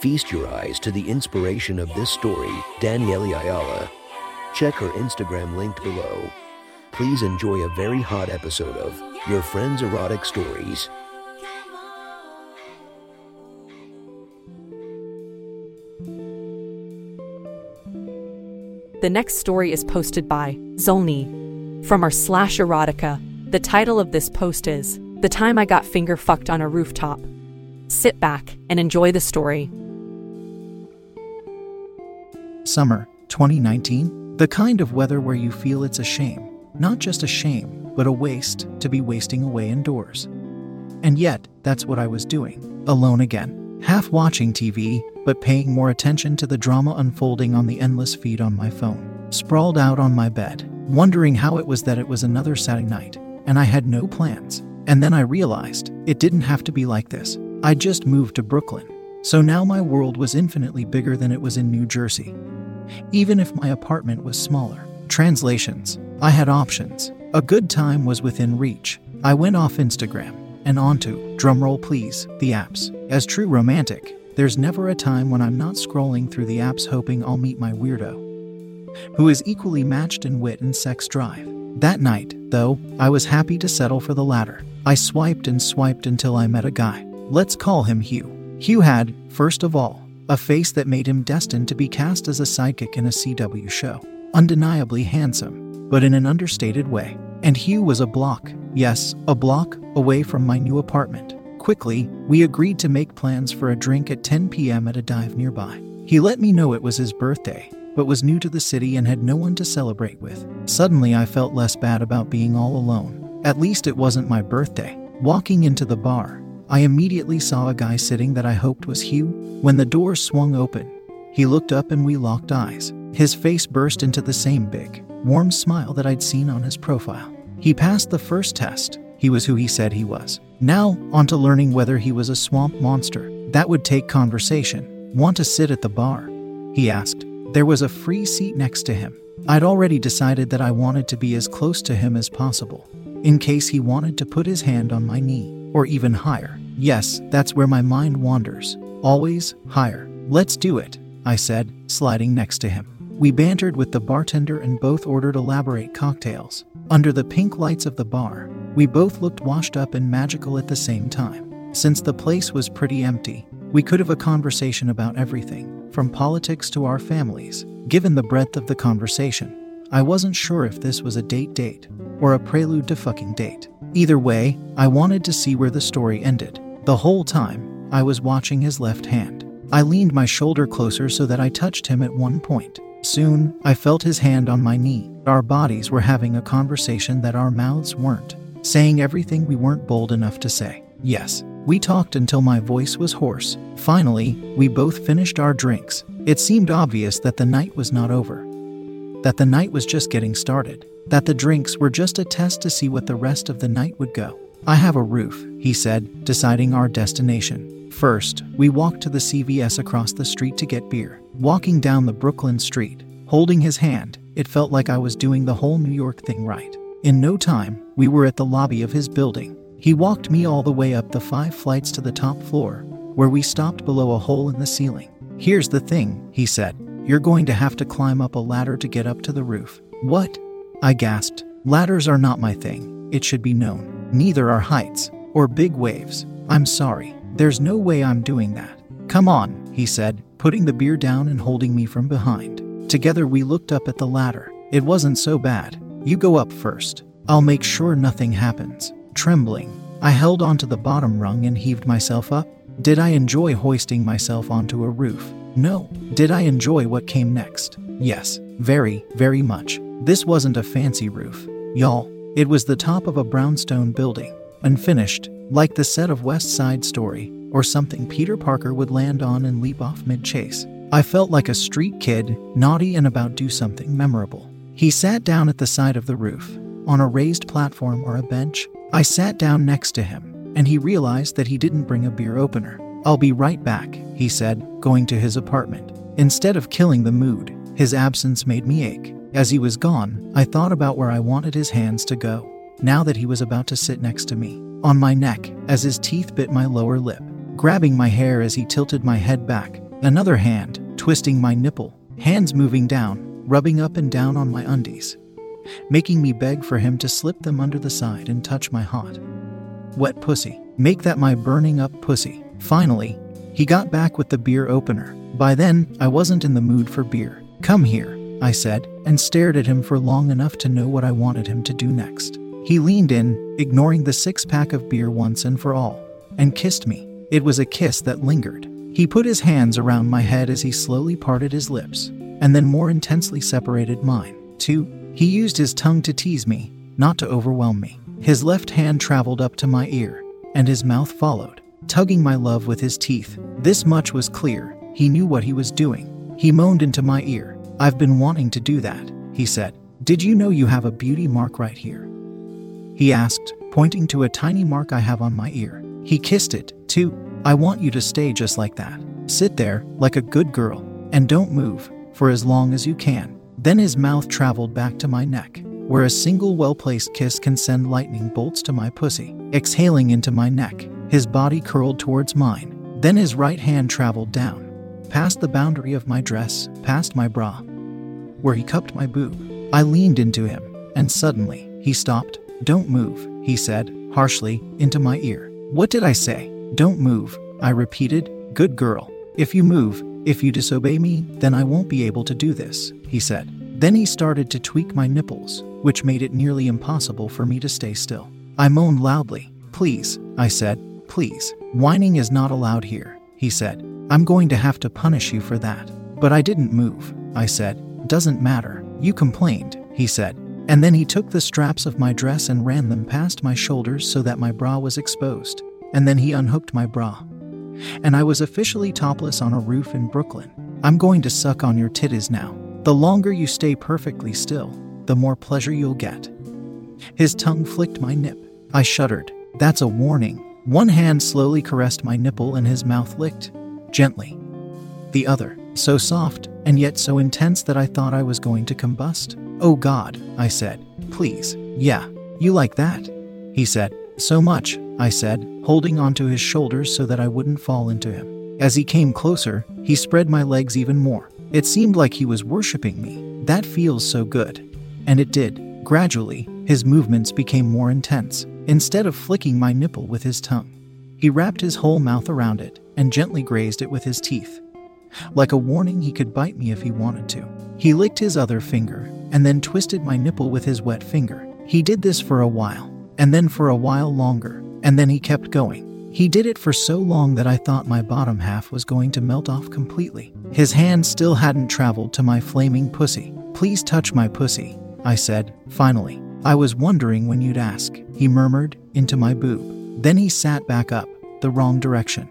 Feast your eyes to the inspiration of this story, Danielle Ayala. Check her Instagram linked below. Please enjoy a very hot episode of Your Friend's Erotic Stories. The next story is posted by Zolny from r slash erotica. The title of this post is The Time I Got Finger Fucked on a Rooftop. Sit back and enjoy the story. Summer 2019, the kind of weather where you feel it's a shame, not just a shame, but a waste to be wasting away indoors. And yet, that's what I was doing, alone again, half watching TV, but paying more attention to the drama unfolding on the endless feed on my phone. Sprawled out on my bed, wondering how it was that it was another Saturday night, and I had no plans. And then I realized it didn't have to be like this. I just moved to Brooklyn, so now my world was infinitely bigger than it was in New Jersey. Even if my apartment was smaller. Translations I had options. A good time was within reach. I went off Instagram and onto, drumroll please, the apps. As true romantic, there's never a time when I'm not scrolling through the apps hoping I'll meet my weirdo, who is equally matched in wit and sex drive. That night, though, I was happy to settle for the latter. I swiped and swiped until I met a guy. Let's call him Hugh. Hugh had, first of all, a face that made him destined to be cast as a sidekick in a CW show. Undeniably handsome, but in an understated way. And Hugh was a block, yes, a block, away from my new apartment. Quickly, we agreed to make plans for a drink at 10 p.m. at a dive nearby. He let me know it was his birthday, but was new to the city and had no one to celebrate with. Suddenly, I felt less bad about being all alone. At least it wasn't my birthday. Walking into the bar, I immediately saw a guy sitting that I hoped was Hugh. When the door swung open, he looked up and we locked eyes. His face burst into the same big, warm smile that I'd seen on his profile. He passed the first test. He was who he said he was. Now, on to learning whether he was a swamp monster. That would take conversation. Want to sit at the bar? He asked. There was a free seat next to him. I'd already decided that I wanted to be as close to him as possible, in case he wanted to put his hand on my knee, or even higher. Yes, that's where my mind wanders. Always higher. Let's do it, I said, sliding next to him. We bantered with the bartender and both ordered elaborate cocktails. Under the pink lights of the bar, we both looked washed up and magical at the same time. Since the place was pretty empty, we could have a conversation about everything, from politics to our families. Given the breadth of the conversation, I wasn't sure if this was a date date or a prelude to fucking date. Either way, I wanted to see where the story ended. The whole time, I was watching his left hand. I leaned my shoulder closer so that I touched him at one point. Soon, I felt his hand on my knee. Our bodies were having a conversation that our mouths weren't, saying everything we weren't bold enough to say. Yes, we talked until my voice was hoarse. Finally, we both finished our drinks. It seemed obvious that the night was not over, that the night was just getting started, that the drinks were just a test to see what the rest of the night would go. I have a roof, he said, deciding our destination. First, we walked to the CVS across the street to get beer. Walking down the Brooklyn street, holding his hand, it felt like I was doing the whole New York thing right. In no time, we were at the lobby of his building. He walked me all the way up the five flights to the top floor, where we stopped below a hole in the ceiling. Here's the thing, he said. You're going to have to climb up a ladder to get up to the roof. What? I gasped. Ladders are not my thing, it should be known. Neither are heights or big waves. I'm sorry, there's no way I'm doing that. Come on, he said, putting the beer down and holding me from behind. Together we looked up at the ladder. It wasn't so bad. You go up first. I'll make sure nothing happens. Trembling, I held onto the bottom rung and heaved myself up. Did I enjoy hoisting myself onto a roof? No. Did I enjoy what came next? Yes, very, very much. This wasn't a fancy roof. Y'all, it was the top of a brownstone building, unfinished, like the set of West Side Story, or something Peter Parker would land on and leap off mid chase. I felt like a street kid, naughty and about to do something memorable. He sat down at the side of the roof, on a raised platform or a bench. I sat down next to him, and he realized that he didn't bring a beer opener. I'll be right back, he said, going to his apartment. Instead of killing the mood, his absence made me ache. As he was gone, I thought about where I wanted his hands to go, now that he was about to sit next to me, on my neck, as his teeth bit my lower lip, grabbing my hair as he tilted my head back, another hand twisting my nipple, hands moving down, rubbing up and down on my undies, making me beg for him to slip them under the side and touch my hot, wet pussy. Make that my burning up pussy. Finally, he got back with the beer opener. By then, I wasn't in the mood for beer. Come here, I said, and stared at him for long enough to know what I wanted him to do next. He leaned in, ignoring the six pack of beer once and for all, and kissed me. It was a kiss that lingered. He put his hands around my head as he slowly parted his lips, and then more intensely separated mine. Two, he used his tongue to tease me, not to overwhelm me. His left hand traveled up to my ear, and his mouth followed, tugging my love with his teeth. This much was clear. He knew what he was doing. He moaned into my ear. I've been wanting to do that, he said. Did you know you have a beauty mark right here? He asked, pointing to a tiny mark I have on my ear. He kissed it, too. I want you to stay just like that. Sit there, like a good girl, and don't move, for as long as you can. Then his mouth traveled back to my neck, where a single well placed kiss can send lightning bolts to my pussy. Exhaling into my neck, his body curled towards mine. Then his right hand traveled down, past the boundary of my dress, past my bra, where he cupped my boob. I leaned into him, and suddenly, he stopped. Don't move, he said, harshly, into my ear. What did I say? Don't move, I repeated. Good girl. If you move, if you disobey me, then I won't be able to do this, he said. Then he started to tweak my nipples, which made it nearly impossible for me to stay still. I moaned loudly. Please, I said, please. Whining is not allowed here, he said. I'm going to have to punish you for that. But I didn't move, I said. Doesn't matter. You complained, he said. And then he took the straps of my dress and ran them past my shoulders so that my bra was exposed. And then he unhooked my bra. And I was officially topless on a roof in Brooklyn. I'm going to suck on your titties now. The longer you stay perfectly still, the more pleasure you'll get. His tongue flicked my nip. I shuddered. That's a warning. One hand slowly caressed my nipple and his mouth licked, gently. The other, so soft and yet so intense that I thought I was going to combust. Oh God, I said. Please. Yeah. You like that? He said. So much, I said, holding onto his shoulders so that I wouldn't fall into him. As he came closer, he spread my legs even more. It seemed like he was worshipping me. That feels so good. And it did. Gradually, his movements became more intense. Instead of flicking my nipple with his tongue, he wrapped his whole mouth around it and gently grazed it with his teeth. Like a warning, he could bite me if he wanted to. He licked his other finger and then twisted my nipple with his wet finger. He did this for a while, and then for a while longer, and then he kept going. He did it for so long that I thought my bottom half was going to melt off completely. His hand still hadn't traveled to my flaming pussy. Please touch my pussy, I said, finally. I was wondering when you'd ask, he murmured, into my boob. Then he sat back up, the wrong direction,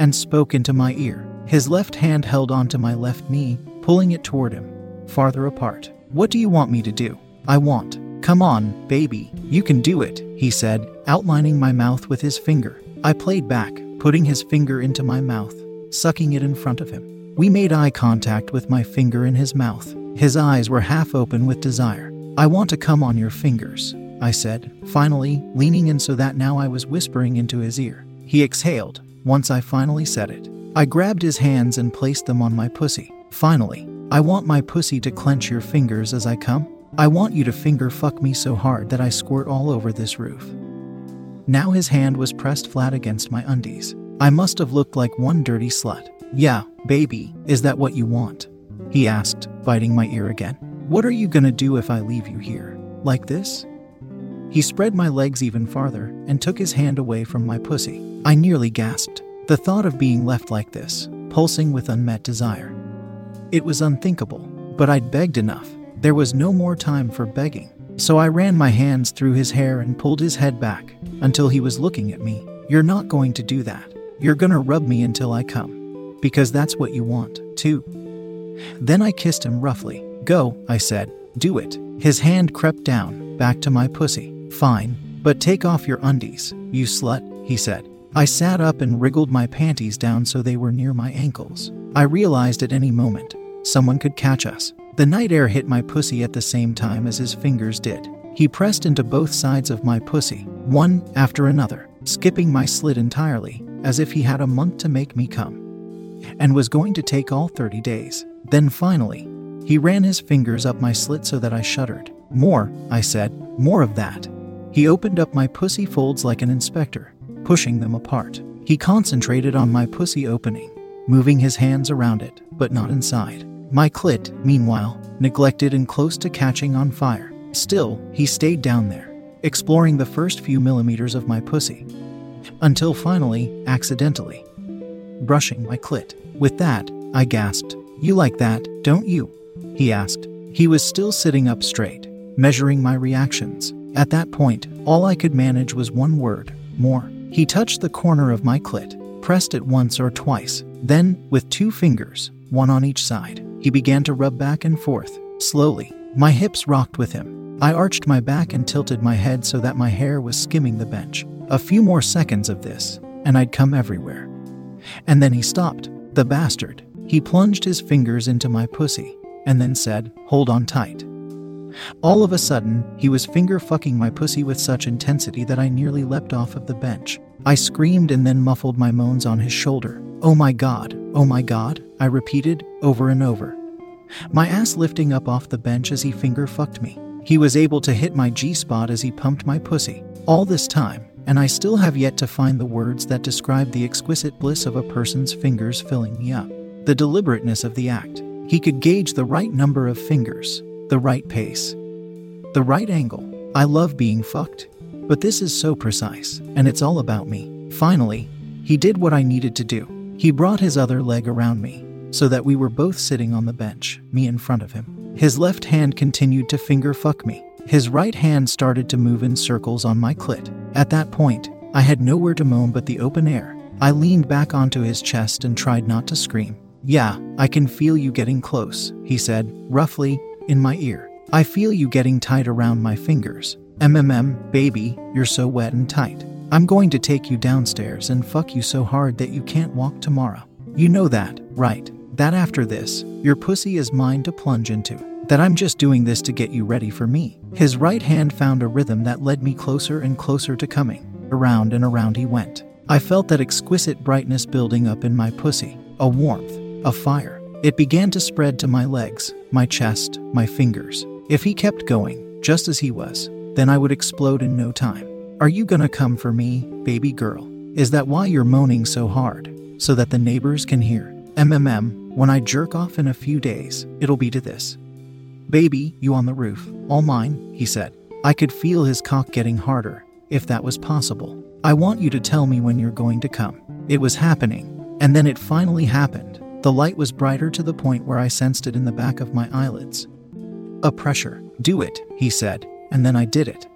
and spoke into my ear. His left hand held onto my left knee, pulling it toward him, farther apart. What do you want me to do? I want. Come on, baby, you can do it, he said, outlining my mouth with his finger. I played back, putting his finger into my mouth, sucking it in front of him. We made eye contact with my finger in his mouth. His eyes were half open with desire. I want to come on your fingers, I said, finally, leaning in so that now I was whispering into his ear. He exhaled, once I finally said it. I grabbed his hands and placed them on my pussy. Finally, I want my pussy to clench your fingers as I come. I want you to finger fuck me so hard that I squirt all over this roof. Now his hand was pressed flat against my undies. I must have looked like one dirty slut. Yeah, baby, is that what you want? He asked, biting my ear again. What are you gonna do if I leave you here? Like this? He spread my legs even farther and took his hand away from my pussy. I nearly gasped. The thought of being left like this, pulsing with unmet desire. It was unthinkable, but I'd begged enough. There was no more time for begging. So I ran my hands through his hair and pulled his head back until he was looking at me. You're not going to do that. You're gonna rub me until I come. because that's what you want, too. Then I kissed him roughly. Go, I said. Do it. His hand crept down, back to my pussy. Fine, but take off your undies, you slut, he said. I sat up and wriggled my panties down so they were near my ankles. I realized at any moment, someone could catch us. The night air hit my pussy at the same time as his fingers did. He pressed into both sides of my pussy, one after another, skipping my slit entirely, as if he had a month to make me come. And was going to take all 30 days. Then finally, he ran his fingers up my slit so that I shuddered. More, I said, more of that. He opened up my pussy folds like an inspector, pushing them apart. He concentrated on my pussy opening, moving his hands around it, but not inside. My clit, meanwhile, neglected and close to catching on fire. Still, he stayed down there, exploring the first few millimeters of my pussy, until finally, accidentally, brushing my clit. With that, I gasped, You like that, don't you? He asked. He was still sitting up straight, measuring my reactions. At that point, all I could manage was one word more. He touched the corner of my clit, pressed it once or twice, then, with two fingers, one on each side, he began to rub back and forth, slowly. My hips rocked with him. I arched my back and tilted my head so that my hair was skimming the bench. A few more seconds of this, and I'd come everywhere. And then he stopped, the bastard. He plunged his fingers into my pussy, and then said, Hold on tight. All of a sudden, he was finger fucking my pussy with such intensity that I nearly leapt off of the bench. I screamed and then muffled my moans on his shoulder. Oh my god, oh my god, I repeated over and over. My ass lifting up off the bench as he finger fucked me. He was able to hit my G spot as he pumped my pussy. All this time, and I still have yet to find the words that describe the exquisite bliss of a person's fingers filling me up. The deliberateness of the act. He could gauge the right number of fingers, the right pace, the right angle. I love being fucked, but this is so precise, and it's all about me. Finally, he did what I needed to do. He brought his other leg around me, so that we were both sitting on the bench, me in front of him. His left hand continued to finger fuck me. His right hand started to move in circles on my clit. At that point, I had nowhere to moan but the open air. I leaned back onto his chest and tried not to scream. Yeah, I can feel you getting close, he said, roughly, in my ear. I feel you getting tight around my fingers. MMM, baby, you're so wet and tight. I'm going to take you downstairs and fuck you so hard that you can't walk tomorrow. You know that, right? That after this, your pussy is mine to plunge into. That I'm just doing this to get you ready for me. His right hand found a rhythm that led me closer and closer to coming. Around and around he went. I felt that exquisite brightness building up in my pussy, a warmth, a fire. It began to spread to my legs, my chest, my fingers. If he kept going, just as he was, then I would explode in no time. Are you gonna come for me, baby girl? Is that why you're moaning so hard? So that the neighbors can hear? MMM, when I jerk off in a few days, it'll be to this. Baby, you on the roof, all mine, he said. I could feel his cock getting harder, if that was possible. I want you to tell me when you're going to come. It was happening, and then it finally happened. The light was brighter to the point where I sensed it in the back of my eyelids. A pressure. Do it, he said, and then I did it.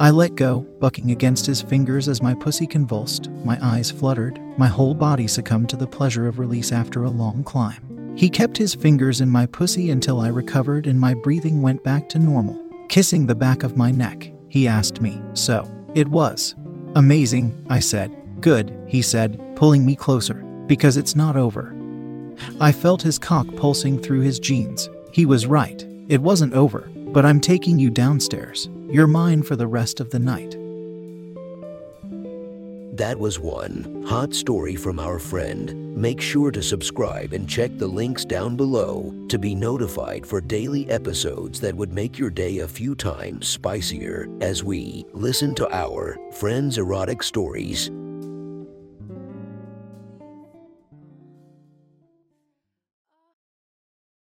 I let go, bucking against his fingers as my pussy convulsed, my eyes fluttered, my whole body succumbed to the pleasure of release after a long climb. He kept his fingers in my pussy until I recovered and my breathing went back to normal. Kissing the back of my neck, he asked me, So, it was. Amazing, I said. Good, he said, pulling me closer, because it's not over. I felt his cock pulsing through his jeans. He was right. It wasn't over, but I'm taking you downstairs. You're mine for the rest of the night. That was one hot story from our friend. Make sure to subscribe and check the links down below to be notified for daily episodes that would make your day a few times spicier as we listen to our friends' erotic stories.